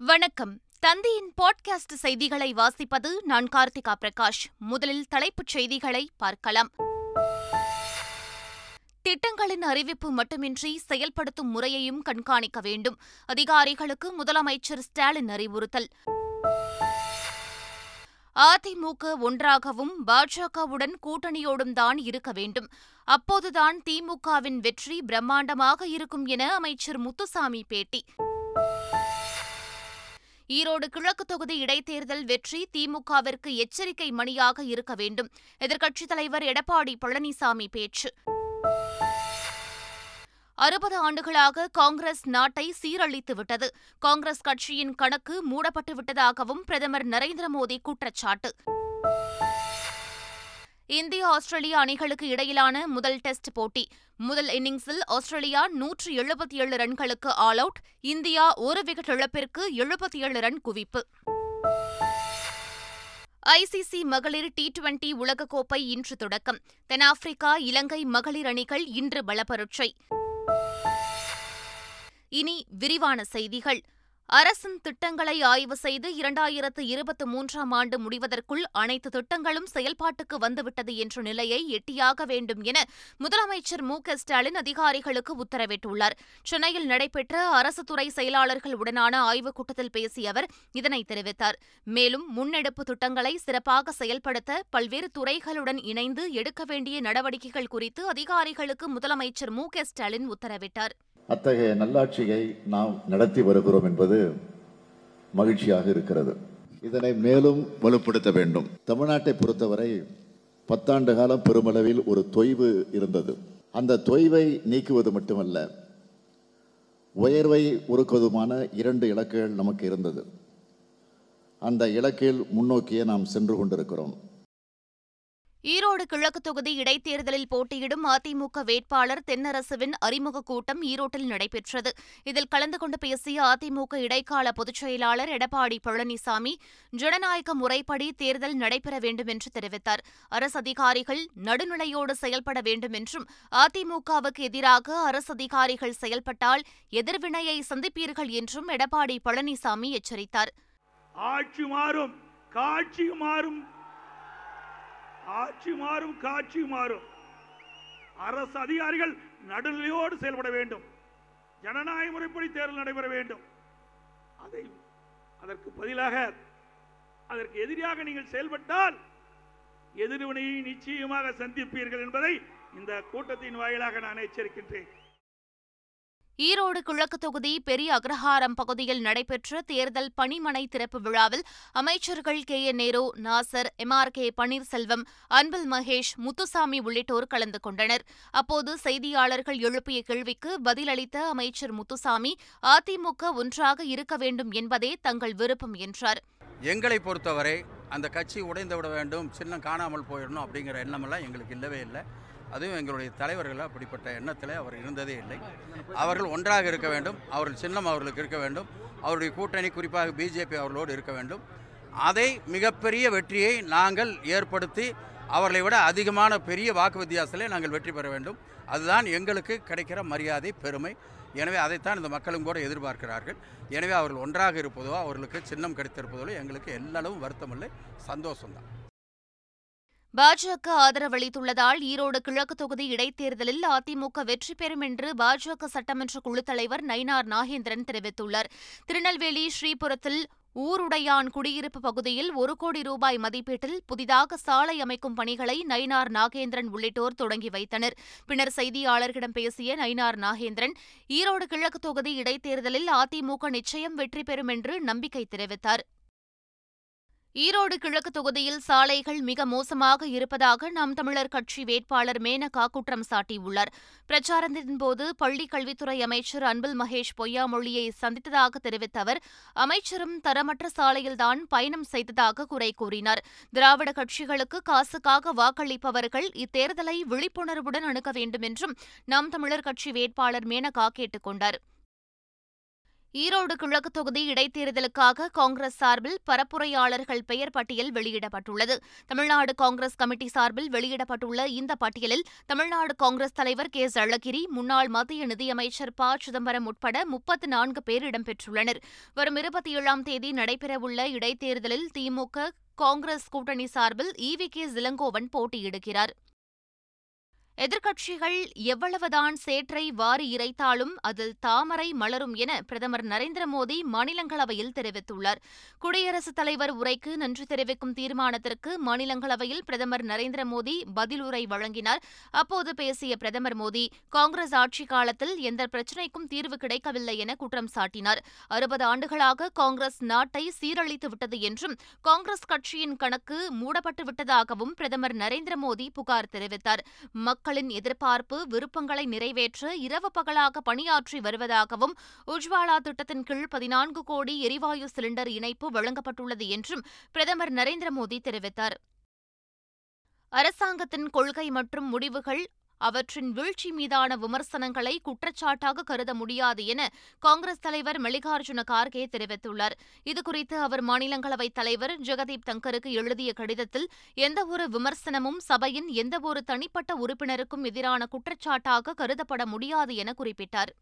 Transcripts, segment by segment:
வணக்கம். தந்தியின் பாட்காஸ்ட் செய்திகளை வாசிப்பது நான் கார்த்திகா பிரகாஷ். முதலில் தலைப்புச் செய்திகளை பார்க்கலாம். திட்டங்களின் அறிவிப்பு மட்டுமின்றி செயல்படுத்தும் முறையையும் கண்காணிக்க வேண்டும். அதிகாரிகளுக்கு முதலமைச்சர் ஸ்டாலின் அறிவுறுத்தல். அதிமுக ஒன்றாகவும் பாஜகவுடன் கூட்டணியோடும் தான் இருக்க வேண்டும். அப்போதுதான் திமுகவின் வெற்றி பிரம்மாண்டமாக இருக்கும் என அமைச்சர் முத்துசாமி பேட்டி. ஈரோடு கிழக்கு தொகுதி இடைத்தேர்தல் வெற்றி திமுகவிற்கு எச்சரிக்கை மணியாக இருக்க வேண்டும். எதிர்க்கட்சித் தலைவர் எடப்பாடி பழனிசாமி பேச்சு. அறுபது ஆண்டுகளாக காங்கிரஸ் நாட்டை சீரழித்து விட்டது. காங்கிரஸ் கட்சியின் கணக்கு மூடப்பட்டு விட்டதாகவும் பிரதமர் நரேந்திர மோடி குற்றச்சாட்டு. இந்திய ஆஸ்திரேலிய அணிகளுக்கு இடையிலான முதல் டெஸ்ட் போட்டி. முதல் இன்னிங்ஸில் ஆஸ்திரேலியா நூற்று எழுபத்தி ஏழு ரன்களுக்கு ஆல் அவுட் இந்தியா ஒரு விக்கெட் இழப்பிற்கு எழுபத்தி ஏழு ரன் குவிப்பு. ஐசிசி மகளிர் டி டுவெண்டி உலகக்கோப்பை இன்று தொடக்கம். தென்னாப்பிரிக்கா இலங்கை மகளிர் அணிகள் இன்று பலப்பரட்சை. இனி விரிவான செய்திகள். அரசின் திட்டங்களை ஆய்வு செய்து இரண்டாயிரத்து இருபத்தி மூன்றாம் ஆண்டு முடிவதற்குள் அனைத்து திட்டங்களும் செயல்பாட்டுக்கு வந்துவிட்டது என்ற நிலையை எட்டியாக வேண்டும் என முதலமைச்சர் மு க ஸ்டாலின் அதிகாரிகளுக்கு உத்தரவிட்டுள்ளார். சென்னையில் நடைபெற்ற அரசு துறை செயலாளர்கள் உடனான ஆய்வுக் கூட்டத்தில் பேசிய அவர் இதனை தெரிவித்தார். மேலும் முன்னெடுப்பு திட்டங்களை சிறப்பாக செயல்படுத்த பல்வேறு துறைகளுடன் இணைந்து எடுக்க வேண்டிய நடவடிக்கைகள் குறித்து அதிகாரிகளுக்கு முதலமைச்சர் மு க ஸ்டாலின் உத்தரவிட்டார். அத்தகைய நல்லாட்சியை நாம் நடத்தி வருகிறோம் என்பது மகிழ்ச்சியாக இருக்கிறது. இதனை மேலும் வலுப்படுத்த வேண்டும். தமிழ்நாட்டை பொறுத்தவரை பத்தாண்டு காலம் பெருமளவில் ஒரு தொய்வு இருந்தது. அந்த தொய்வை நீக்குவது மட்டுமல்ல உயர்வை உருக்குவதுமான இரண்டு இலக்குகள் நமக்கு இருந்தது. அந்த இலக்கில் முன்னோக்கியே நாம் சென்று கொண்டிருக்கிறோம். ஈரோடு கிழக்கு தொகுதி இடைத்தேர்தலில் போட்டியிடும் அதிமுக வேட்பாளர் தென்னரசுவின் அறிமுக கூட்டம் ஈரோட்டில் நடைபெற்றது. இதில் கலந்து கொண்டு பேசிய அதிமுக இடைக்கால பொதுச் செயலாளர் எடப்பாடி பழனிசாமி ஜனநாயக முறைப்படி தேர்தல் நடைபெற வேண்டும் என்று தெரிவித்தார். அரசு அதிகாரிகள் நடுநிலையோடு செயல்பட வேண்டும் என்றும் அதிமுகவுக்கு எதிராக அரசு அதிகாரிகள் செயல்பட்டால் எதிர்வினையை சந்திப்பீர்கள் என்றும் எடப்பாடி பழனிசாமி எச்சரித்தார். ஆட்சி மாறும் காட்சி மாறும் ஆட்சி மாறும் காட்சி மாறும். அரசு அதிகாரிகள் நடுநிலையோடு செயல்பட வேண்டும். ஜனநாயக முறைப்படி தேர்தல் நடைபெற வேண்டும். அதை அதற்கு பதிலாக அதற்கு எதிராக நீங்கள் செயல்பட்டால் எதிர்வினையை நிச்சயமாக சந்திப்பீர்கள் என்பதை இந்த கூட்டத்தின் வாயிலாக நான் எச்சரிக்கின்றேன். ஈரோடு கிழக்கு தொகுதி பெரிய அக்ரஹாரம் பகுதியில் நடைபெற்ற தேர்தல் பணிமனை திறப்பு விழாவில் அமைச்சர்கள் K. N. Nehru Nasar M. R. K. Panneerselvam Anbil Mahesh Muthusamy உள்ளிட்டோர் கலந்து கொண்டனர். அப்போது செய்தியாளர்கள் எழுப்பிய கேள்விக்கு பதிலளித்த அமைச்சர் முத்துசாமி அதிமுக ஒன்றாக இருக்க வேண்டும் என்பதே தங்கள் விருப்பம் என்றார். எங்களை பொறுத்தவரை அந்த கட்சி உடைந்து விட வேண்டும் சின்னம் காணாமல் போயிடணும் அப்படிங்கிற எண்ணமெல்லாம் எங்களுக்கு இல்லவே இல்லை. அதுவும் எங்களுடைய தலைவர்கள் அப்படிப்பட்ட எண்ணத்தில் அவர் இருந்ததே இல்லை. அவர்கள் ஒன்றாக இருக்க வேண்டும். அவர்கள் சின்னம் அவர்களுக்கு இருக்க வேண்டும். அவருடைய கூட்டணி குறிப்பாக பிஜேபி அவர்களோடு இருக்க வேண்டும். அதை மிகப்பெரிய வெற்றியை நாங்கள் ஏற்படுத்தி அவர்களை விட அதிகமான பெரிய வாக்கு வித்தியாசத்திலே நாங்கள் வெற்றி பெற வேண்டும். அதுதான் எங்களுக்கு கிடைக்கிற மரியாதை பெருமை. எனவே அதைத்தான் இந்த மக்களும் கூட எதிர்பார்க்கிறார்கள். எனவே அவர்கள் ஒன்றாக இருப்பதோ அவர்களுக்கு சின்னம் கிடைத்திருப்பதோ எங்களுக்கு எல்லளவும் வருத்தமில்லை சந்தோஷம்தான். பாஜக ஆதரவளித்துள்ளதால் ஈரோடு கிழக்கு தொகுதி இடைத்தேர்தலில் அதிமுக வெற்றி பெறும் என்று பாஜக சட்டமன்ற குழுத் தலைவர் நயினார் நாகேந்திரன் தெரிவித்துள்ளார். திருநெல்வேலி ஸ்ரீபுரத்தில் ஊருடையான் குடியிருப்பு பகுதியில் ஒரு கோடி ரூபாய் மதிப்பீட்டில் புதிதாக சாலை அமைக்கும் பணிகளை நயினார் நாகேந்திரன் உள்ளிட்டோர் தொடங்கி வைத்தனர். பின்னர் செய்தியாளர்களிடம் பேசிய நயினார் நாகேந்திரன் ஈரோடு கிழக்கு தொகுதி இடைத்தேர்தலில் அதிமுக நிச்சயம் வெற்றி பெறும் என்று நம்பிக்கை தெரிவித்தார். ஈரோடு கிழக்கு தொகுதியில் சாலைகள் மிக மோசமாக இருப்பதாக நாம் தமிழர் கட்சி வேட்பாளர் மேனகா குற்றம் சாட்டியுள்ளார். பிரச்சாரத்தின்போது பள்ளிக் கல்வித்துறை அமைச்சர் அன்பில் மகேஷ் பொய்யாமொழியை சந்தித்ததாக தெரிவித்த அவர் அமைச்சரும் தரமற்ற சாலையில்தான் பயணம் செய்ததாக குறை கூறினார். திராவிட கட்சிகளுக்கு காசுக்காக வாக்களிப்பவர்கள் இத்தேர்தலை விழிப்புணர்வுடன் அணுக வேண்டும் என்றும் நாம் தமிழர் கட்சி வேட்பாளர் மேனகா கேட்டுக் கொண்டாா் ஈரோடு கிழக்கு தொகுதி இடைத்தேர்தலுக்காக காங்கிரஸ் சார்பில் பரப்புரையாளர்கள் பெயர் பட்டியல் வெளியிடப்பட்டுள்ளது. தமிழ்நாடு காங்கிரஸ் கமிட்டி சார்பில் வெளியிடப்பட்டுள்ள இந்த பட்டியலில் தமிழ்நாடு காங்கிரஸ் தலைவர் கே. அழகிரி முன்னாள் மத்திய நிதியமைச்சர் ப. சிதம்பரம் உட்பட முப்பத்து நான்கு பேர் இடம்பெற்றுள்ளனர். வரும் இருபத்தி ஏழாம் தேதி நடைபெறவுள்ள இடைத்தேர்தலில் திமுக காங்கிரஸ் கூட்டணி சார்பில் ஈவி கே. இளங்கோவன் போட்டியிடுகிறார். எதிர்க்கட்சிகள் எவ்வளவுதான் சேற்றை வாரி இறைத்தாலும் அதில் தாமரை மலரும் என பிரதமர் நரேந்திர மோடி மாநிலங்களவையில் தெரிவித்துள்ளார். குடியரசுத் தலைவர் உரைக்கு நன்றி தெரிவிக்கும் தீர்மானத்திற்கு மாநிலங்களவையில் பிரதமர் நரேந்திர மோடி பதிலுரை வழங்கினார். அப்போது பேசிய பிரதமர் மோடி காங்கிரஸ் ஆட்சி காலத்தில் எந்த பிரச்சினைக்கும் தீர்வு கிடைக்கவில்லை என குற்றம் சாட்டினார். அறுபது ஆண்டுகளாக காங்கிரஸ் நாட்டை சீரழித்து விட்டது என்றும் காங்கிரஸ் கட்சியின் கணக்கு மூடப்பட்டு விட்டதாகவும் பிரதமர் நரேந்திர மோடி புகார் தெரிவித்தார். மக்களின் எதிர்பார்ப்பு விருப்பங்களை நிறைவேற்ற இரவு பகலாக பணியாற்றி வருவதாகவும் உஜ்வாலா திட்டத்தின் கீழ் பதினான்கு கோடி எரிவாயு சிலிண்டர் இணைப்பு வழங்கப்பட்டுள்ளது என்றும் பிரதமர் நரேந்திர மோடி தெரிவித்தார். அரசாங்கத்தின் கொள்கை மற்றும் முடிவுகள் அவற்றின் வீழ்ச்சி மீதான விமர்சனங்களை குற்றச்சாட்டாக கருத முடியாது என காங்கிரஸ் தலைவர் மல்லிகார்ஜுன கார்கே தெரிவித்துள்ளார். இதுகுறித்து அவர் மாநிலங்களவைத் தலைவர் ஜெகதீப் தங்கருக்கு எழுதிய கடிதத்தில் எந்தவொரு விமர்சனமும் சபையின் எந்தவொரு தனிப்பட்ட உறுப்பினருக்கும் எதிரான குற்றச்சாட்டாக கருதப்பட முடியாது என குறிப்பிட்டார்.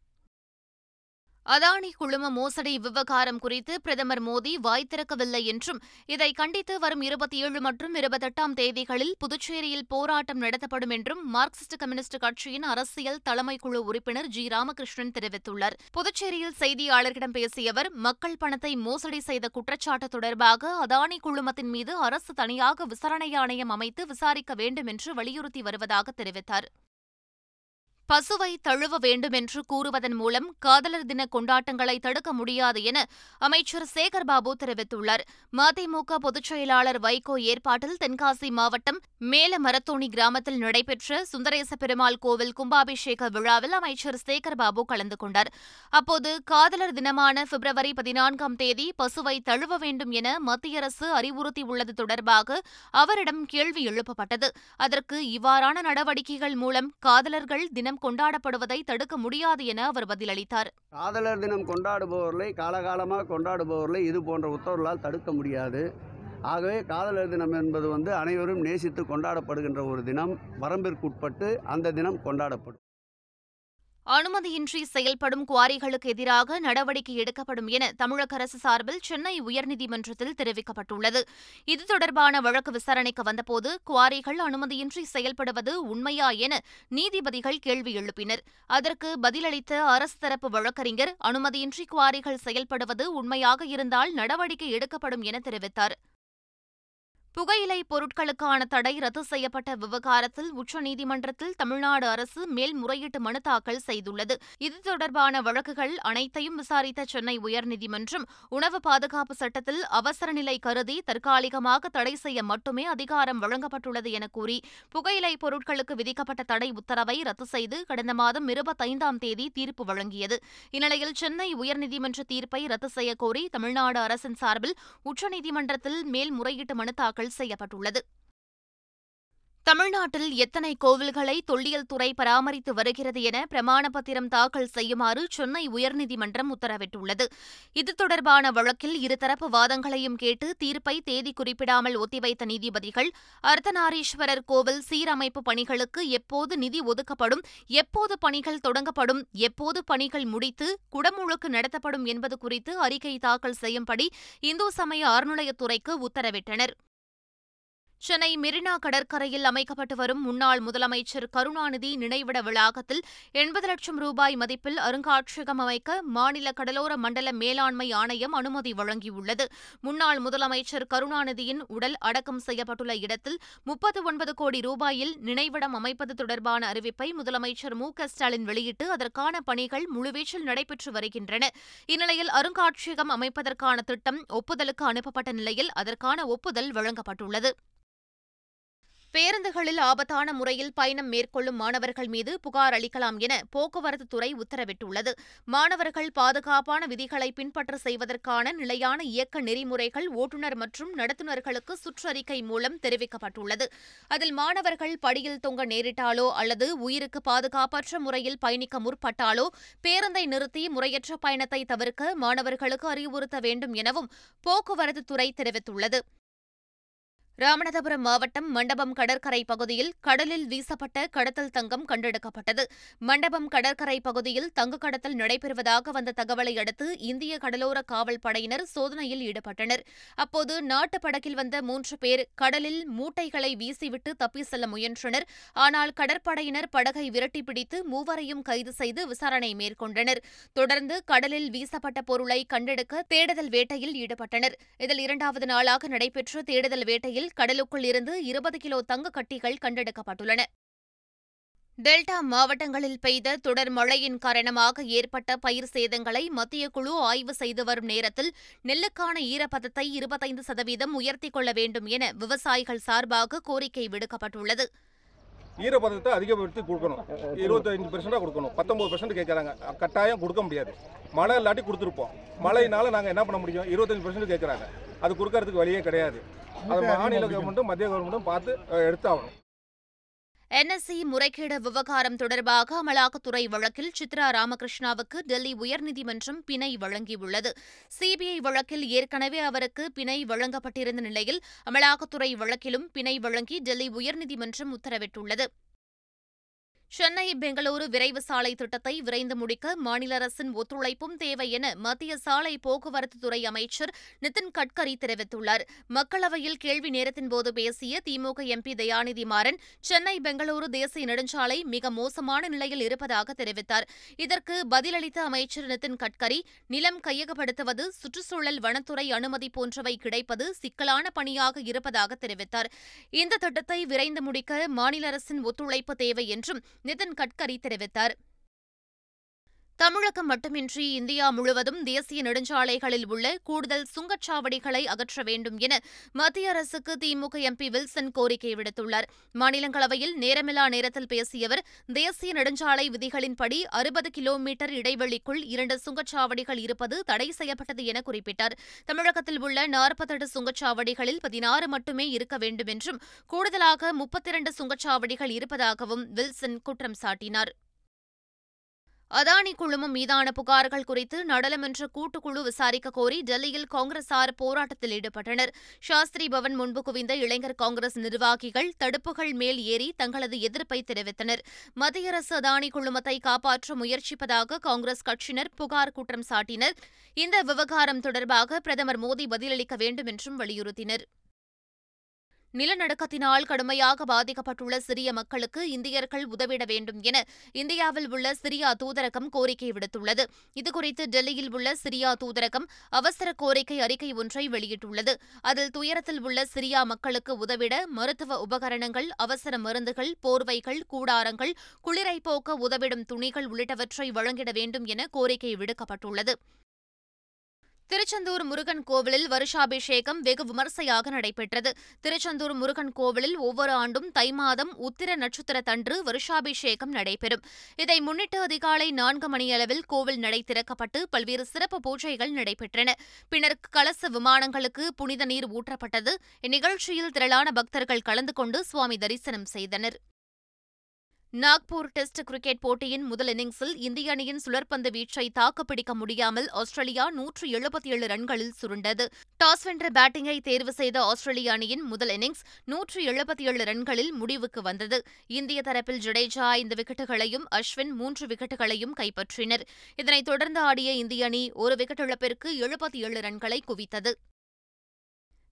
அதானி குழும மோசடி விவகாரம் குறித்து பிரதமர் மோடி வாய் திறக்கவில்லை என்றும் இதை கண்டித்து வரும் இருபத்தி ஏழு மற்றும் இருபத்தெட்டாம் தேதிகளில் புதுச்சேரியில் போராட்டம் நடத்தப்படும் என்றும் மார்க்சிஸ்ட் கம்யூனிஸ்ட் கட்சியின் அரசியல் தலைமை குழு உறுப்பினர் ஜி. ராமகிருஷ்ணன் தெரிவித்துள்ளார். புதுச்சேரியில் செய்தியாளர்களிடம் பேசிய அவர் மக்கள் பணத்தை மோசடி செய்த குற்றச்சாட்டு தொடர்பாக அதானி குழுமத்தின் மீது அரசு தனியாக விசாரணை ஆணையம் அமைத்து விசாரிக்க வேண்டும் என்று வலியுறுத்தி வருவதாக தெரிவித்தார். பசுவை தழுவ வேண்டுமென்று கூறுவதன் மூலம் காதலர் தின கொண்டாட்டங்களை தடுக்க முடியாது என அமைச்சர் சேகர்பாபு தெரிவித்துள்ளார். மதிமுக பொதுச் செயலாளர் வைகோ ஏற்பாட்டில் தென்காசி மாவட்டம் மேலமரத்தோணி கிராமத்தில் நடைபெற்ற சுந்தரேச பெருமாள் கோவில் கும்பாபிஷேக விழாவில் அமைச்சர் சேகர்பாபு கலந்து கொண்டார். அப்போது காதலர் தினமான பிப்ரவரி பதினான்காம் தேதி பசுவை தழுவ வேண்டும் என மத்திய அரசு அறிவுறுத்தியுள்ளது தொடர்பாக அவரிடம் கேள்வி எழுப்பப்பட்டது. அதற்கு இவ்வாறான நடவடிக்கைகள் மூலம் காதலர்கள் தினம் தினம் கொண்டாடப்படுவதை தடுக்க முடியாது என அவர் பதிலளித்தார். காதலர் தினம் கொண்டாடுபவர்களை காலகாலமாக கொண்டாடுபவர்களை இது போன்ற உத்தரவுகளால் தடுக்க முடியாது. ஆகவே காதலர் தினம் என்பது வந்து அனைவரும் நேசித்து கொண்டாடப்படுகின்ற ஒரு தினம். வரம்பிற்குட்பட்டு அந்த தினம் கொண்டாடப்படும். அனுமதியின்றி செயல்படும் குவாரிகளுக்கு எதிராக நடவடிக்கை எடுக்கப்படும் என தமிழக அரசு சார்பில் சென்னை உயர்நீதிமன்றத்தில் தெரிவிக்கப்பட்டுள்ளது. இது தொடர்பான வழக்கு விசாரணைக்கு வந்தபோது குவாரிகள் அனுமதியின்றி செயல்படுவது உண்மையா என நீதிபதிகள் கேள்வி எழுப்பினர். அதற்கு பதிலளித்த அரசு தரப்பு வழக்கறிஞர் அனுமதியின்றி குவாரிகள் செயல்படுவது உண்மையாக இருந்தால் நடவடிக்கை எடுக்கப்படும் என தெரிவித்தார். புகையிலை பொருட்களுக்கான தடை ரத்து செய்யப்பட்ட விவகாரத்தில் உச்சநீதிமன்றத்தில் தமிழ்நாடு அரசு மேல்முறையீட்டு மனு தாக்கல் செய்துள்ளது. இது தொடர்பான வழக்குகள் அனைத்தையும் விசாரித்த சென்னை உயர்நீதிமன்றம் உணவு பாதுகாப்பு சட்டத்தில் அவசர நிலை கருதி தற்காலிகமாக தடை செய்ய மட்டுமே அதிகாரம் வழங்கப்பட்டுள்ளது என கூறி புகையிலை பொருட்களுக்கு விதிக்கப்பட்ட தடை உத்தரவை ரத்து செய்து கடந்த மாதம் இருபத்தைந்தாம் தேதி தீர்ப்பு வழங்கியது. இந்நிலையில் சென்னை உயர்நீதிமன்ற தீர்ப்பை ரத்து செய்யக்கோரி தமிழ்நாடு அரசின் சார்பில் உச்சநீதிமன்றத்தில் மேல்முறையீட்டு மனு தாக்கல் செய்யப்பட்டுள்ளது. தமிழ்நாட்டில் எத்தனை கோவில்களை தொல்லியல் துறை பராமரித்து வருகிறது என பிரமாண பத்திரம் தாக்கல் செய்யுமாறு சென்னை உயர்நீதிமன்றம் உத்தரவிட்டுள்ளது. இது தொடர்பான வழக்கில் இருதரப்பு வாதங்களையும் கேட்டு தீர்ப்பை தேதி குறிப்பிடாமல் ஒத்திவைத்த நீதிபதிகள் அர்த்தநாரீஸ்வரர் கோவில் சீரமைப்பு பணிகளுக்கு எப்போது நிதி ஒதுக்கப்படும் எப்போது பணிகள் தொடங்கப்படும் எப்போது பணிகள் முடித்து குடமுழுக்கு நடத்தப்படும் என்பது குறித்து அறிக்கை தாக்கல் செய்யும்படி இந்து சமய அறநிலையத்துறைக்கு உத்தரவிட்டனர். சென்னை மெரினா கடற்கரையில் அமைக்கப்பட்டு வரும் முன்னாள் முதலமைச்சர் கருணாநிதி நினைவிட வளாகத்தில் எண்பது லட்சம் ரூபாய் மதிப்பில் அருங்காட்சியகம் அமைக்க மாநில கடலோர மண்டல மேலாண்மை ஆணையம் அனுமதி வழங்கியுள்ளது. முன்னாள் முதலமைச்சர் கருணாநிதியின் உடல் அடக்கம் செய்யப்பட்டுள்ள இடத்தில் முப்பத்து ஒன்பது கோடி ரூபாயில் நினைவிடம் அமைப்பது தொடர்பான அறிவிப்பை முதலமைச்சர் மு. ஸ்டாலின் வெளியிட்டு அதற்கான பணிகள் முழுவீச்சில் நடைபெற்று வருகின்றன. இந்நிலையில் அருங்காட்சியகம் அமைப்பதற்கான திட்டம் ஒப்புதலுக்கு அனுப்பப்பட்ட நிலையில் அதற்கான ஒப்புதல் வழங்கப்பட்டுள்ளது. பேருந்துகளில் ஆபத்தான முறையில் பயணம் மேற்கொள்ளும் மாணவர்கள் மீது புகார் அளிக்கலாம் என போக்குவரத்து துறை உத்தரவிட்டுள்ளது. மாணவர்கள் பாதுகாப்பான விதிகளை பின்பற்ற செய்வதற்கான நிலையான இயக்க நெறிமுறைகள் ஓட்டுநர் மற்றும் நடத்துனர்களுக்கு சுற்றறிக்கை மூலம் தெரிவிக்கப்பட்டுள்ளது. அதில் மாணவர்கள் படியில் தொங்க நேரிட்டாலோ அல்லது உயிருக்கு பாதுகாப்பற்ற முறையில் பயணிக்க முற்பட்டாலோ பேருந்தை நிறுத்தி முறையற்ற பயணத்தை தவிர்க்க மாணவர்களுக்கு அறிவுறுத்த வேண்டும் எனவும் போக்குவரத்து துறை தெரிவித்துள்ளது. ராமநாதபுரம் மாவட்டம் மண்டபம் கடற்கரை பகுதியில் கடலில் வீசப்பட்ட கடத்தல் தங்கம் கண்டெடுக்கப்பட்டது. மண்டபம் கடற்கரை பகுதியில் தங்க கடத்தல் நடைபெறுவதாக வந்த தகவலை அடுத்து இந்திய கடலோர காவல் படையினர் சோதனையில் ஈடுபட்டனர். அப்போது நாட்டு படகில் வந்த மூன்று பேர் கடலில் மூட்டைகளை வீசிவிட்டு தப்பி செல்ல முயன்றனர். ஆனால் கடற்படையினர் படகை விரட்டி பிடித்து மூவரையும் கைது செய்து விசாரணை மேற்கொண்டனர். தொடர்ந்து கடலில் வீசப்பட்ட பொருளை கண்டெடுக்க தேடுதல் வேட்டையில் ஈடுபட்டனர். இதில் இரண்டாவது நாளாக நடைபெற்ற தேடுதல் வேட்டையில் கடலுக்குள் இருந்து இருபது கிலோ தங்க கட்டிகள் கண்டெடுக்கப்பட்டுள்ளன. டெல்டா மாவட்டங்களில் பெய்த தொடர் மழையின் காரணமாக ஏற்பட்ட பயிர் சேதங்களை மத்திய குழு ஆய்வு செய்து வரும் நேரத்தில் நெல்லுக்கான ஈரப்பதத்தை இருபத்தைந்து சதவீதம் உயர்த்திக் கொள்ள வேண்டும் என விவசாயிகள் சார்பாக கோரிக்கை விடுக்கப்பட்டுள்ளது. ஈரப்பதத்தை அதிகப்படுத்தி கொடுக்கணும். இருபத்தஞ்சு பெர்சென்டாக கொடுக்கணும். பத்தொம்பது பெர்சென்ட் கேட்குறாங்க. கட்டாயம் கொடுக்க முடியாது. மழை இல்லாட்டி கொடுத்துருப்போம். மழையினால நாங்கள் என்ன பண்ண முடியும்? இருபத்தஞ்சு பெர்சென்ட் கேட்குறாங்க. அது கொடுக்கறதுக்கு வழியே கிடையாது. அது மாநில கவர்மெண்ட்டும் மத்திய கவர்மெண்ட்டும் பார்த்து எடுத்தாகணும். என்எஸ்சி முறைகேடு விவகாரம் தொடர்பாக அமலாக்கத்துறை வழக்கில் சித்ரா ராமகிருஷ்ணாவுக்கு டெல்லி உயர்நீதிமன்றம் பிணை வழங்கியுள்ளது. சிபிஐ வழக்கில் ஏற்கனவே அவருக்கு பிணை வழங்கப்பட்டிருந்த நிலையில் அமலாக்கத்துறை வழக்கிலும் பிணை வழங்கி டெல்லி உயர்நீதிமன்றம் உத்தரவிட்டுள்ளது. சென்னை பெங்களூரு விரைவு சாலை திட்டத்தை விரைந்து முடிக்க மாநில அரசின் ஒத்துழைப்பும் தேவை என மத்திய சாலை போக்குவரத்து துறை அமைச்சர் நிதின் கட்கரி தெரிவித்துள்ளார். மக்களவையில் கேள்வி நேரத்தின்போது பேசிய திமுக எம்பி தயாநிதி மாறன் சென்னை பெங்களூரு தேசிய நெடுஞ்சாலை மிக மோசமான நிலையில் இருப்பதாக தெரிவித்தார். இதற்கு பதிலளித்த அமைச்சர் நிதின் கட்கரி நிலம் கையகப்படுத்துவது சுற்றுச்சூழல் வனத்துறை அனுமதி போன்றவை கிடைப்பது சிக்கலான பணியாக இருப்பதாக தெரிவித்தார். இந்த திட்டத்தை விரைந்து முடிக்க மாநில அரசின் ஒத்துழைப்பு தேவை என்றும் நிதின் கட்கரி தெரிவித்தார். தமிழகம் மட்டுமின்றி இந்தியா முழுவதும் தேசிய நெடுஞ்சாலைகளில் உள்ள கூடுதல் சுங்கச்சாவடிகளை அகற்ற வேண்டும் என மத்திய அரசுக்கு திமுக எம்பி வில்சன் கோரிக்கை விடுத்துள்ளார். மாநிலங்களவையில் நேரமில்லா நேரத்தில் பேசிய அவர் தேசிய நெடுஞ்சாலை விதிகளின்படி அறுபது கிலோமீட்டர் இடைவெளிக்குள் இரண்டு சுங்கச்சாவடிகள் இருப்பது தடை செய்யப்பட்டது என குறிப்பிட்டார். தமிழகத்தில் உள்ள நாற்பத்தெட்டு சுங்கச்சாவடிகளில் பதினாறு மட்டுமே இருக்க வேண்டும் என்றும் கூடுதலாக முப்பத்திரண்டு சுங்கச்சாவடிகள் இருப்பதாகவும் வில்சன் குற்றம் சாட்டினார். அதானி குழுமம் மீதான புகார்கள் குறித்து நாடாளுமன்ற கூட்டுக்குழு விசாரிக்க கோரி டெல்லியில் காங்கிரசார் போராட்டத்தில் ஈடுபட்டனர். சாஸ்திரி பவன் முன்பு குவிந்த இளைஞர் காங்கிரஸ் நிர்வாகிகள் தடுப்புகள் மேல் ஏறி தங்களது எதிர்ப்பை தெரிவித்தனர். மத்திய அரசு அதானி குழுமத்தை காப்பாற்ற முயற்சிப்பதாக காங்கிரஸ் கட்சியினர் புகார் குற்றம் சாட்டினர். இந்த விவகாரம் தொடர்பாக பிரதமர் மோடி பதிலளிக்க வேண்டும் என்றும் வலியுறுத்தினர். நிலநடுக்கத்தினால் கடுமையாக பாதிக்கப்பட்டுள்ள சிரிய மக்களுக்கு இந்தியர்கள் உதவிட வேண்டும் என இந்தியாவில் உள்ள சிரியா தூதரகம் கோரிக்கை விடுத்துள்ளது. இதுகுறித்து டெல்லியில் உள்ள சிரியா தூதரகம் அவசர கோரிக்கை அறிக்கை ஒன்றை வெளியிட்டுள்ளது. அதில் துயரத்தில் உள்ள சிரியா மக்களுக்கு உதவிட மருத்துவ உபகரணங்கள் அவசர மருந்துகள் போர்வைகள் கூடாரங்கள் குளிரை போக்க உதவிடும் துணிகள் உள்ளிட்டவற்றை வழங்கிட வேண்டும் என கோரிக்கை விடுக்கப்பட்டுள்ளது. திருச்செந்தூர் முருகன் கோவிலில் வருஷாபிஷேகம் வெகு விமர்சையாக நடைபெற்றது. திருச்செந்தூர் முருகன் கோவிலில் ஒவ்வொரு ஆண்டும் தை மாதம் உத்திர நட்சத்திரத்தன்று வருஷாபிஷேகம் நடைபெறும். இதை முன்னிட்டு அதிகாலை நான்கு மணியளவில் கோவில் நடை திறக்கப்பட்டு பல்வேறு சிறப்பு பூஜைகள் நடைபெற்றன. பின்னர் கலச விமானங்களுக்கு புனித நீர் ஊற்றப்பட்டது. இந்நிகழ்ச்சியில் திரளான பக்தர்கள் கலந்து கொண்டு சுவாமி தரிசனம் செய்தனர். நாக்பூர் டெஸ்ட் கிரிக்கெட் போட்டியின் முதல் இன்னிங்ஸில் இந்திய அணியின் சுழற்பந்து வீச்சை தாக்குப்பிடிக்க முடியாமல் ஆஸ்திரேலியா நூற்று எழுபத்தி ஏழு ரன்களில் சுருண்டது. டாஸ் வென்ற பேட்டிங்கை தேர்வு செய்த ஆஸ்திரேலிய அணியின் முதல் இன்னிங்ஸ் நூற்று எழுபத்தி ஏழு ரன்களில் முடிவுக்கு வந்தது. இந்திய தரப்பில் ஜடேஜா ஐந்து விக்கெட்டுகளையும் அஸ்வின் மூன்று விக்கெட்டுகளையும் கைப்பற்றினர். இதனைத் தொடர்ந்து ஆடிய இந்திய அணி ஒரு விக்கெட் இழப்பிற்கு எழுபத்தி ஏழு ரன்களை குவித்தது.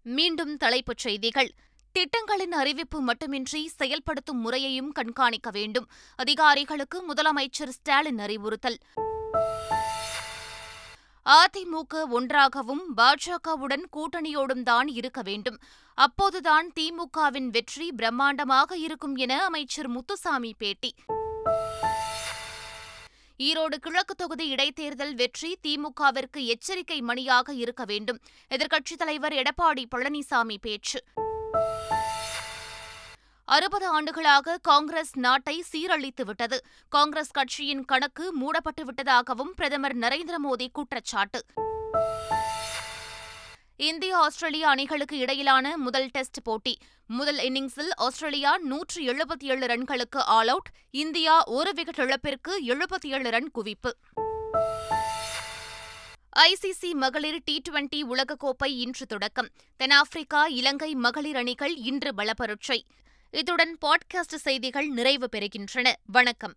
மீண்டும் தலைப்புச் செய்திகள். திட்டங்களின் அறிவிப்பு மட்டுமின்றி செயல்படுத்தும் முறையையும் கண்காணிக்க வேண்டும். அதிகாரிகளுக்கு முதலமைச்சர் ஸ்டாலின் அறிவுறுத்தல். அதிமுக ஒன்றாகவும் பாஜகவுடன் கூட்டணியோடும் தான் இருக்க வேண்டும். அப்போதுதான் திமுகவின் வெற்றி பிரம்மாண்டமாக இருக்கும் என அமைச்சர் முத்துசாமி பேட்டி. ஈரோடு கிழக்கு தொகுதி இடைத்தேர்தல் வெற்றி திமுகவிற்கு எச்சரிக்கை மணியாக இருக்க வேண்டும். எதிர்க்கட்சித் தலைவர் எடப்பாடி பழனிசாமி பேச்சு. அறுபது ஆண்டுகளாக காங்கிரஸ் நாட்டை சீரழித்துவிட்டது. காங்கிரஸ் கட்சியின் கணக்கு மூடப்பட்டுவிட்டதாகவும் பிரதமர் நரேந்திர மோடி குற்றச்சாட்டு. இந்தியா ஆஸ்திரேலியா அணிகளுக்கு இடையிலான முதல் டெஸ்ட் போட்டி. முதல் இன்னிங்ஸில் ஆஸ்திரேலியா நூற்று எழுபத்தி ஏழு ரன்களுக்கு ஆல் அவுட் இந்தியா ஒரு விக்கெட் இழப்பிற்கு எழுபத்தி ஏழு ரன் குவிப்பு. ஐசிசி மகளிர் டி டுவெண்டி உலகக்கோப்பை இன்று தொடக்கம். தென்னாப்பிரிக்கா இலங்கை மகளிர் அணிகள் இன்று பலப்பரட்சை. இத்துடன் பாட்காஸ்ட் செய்திகள் நிறைவு பெறுகின்றன. வணக்கம்.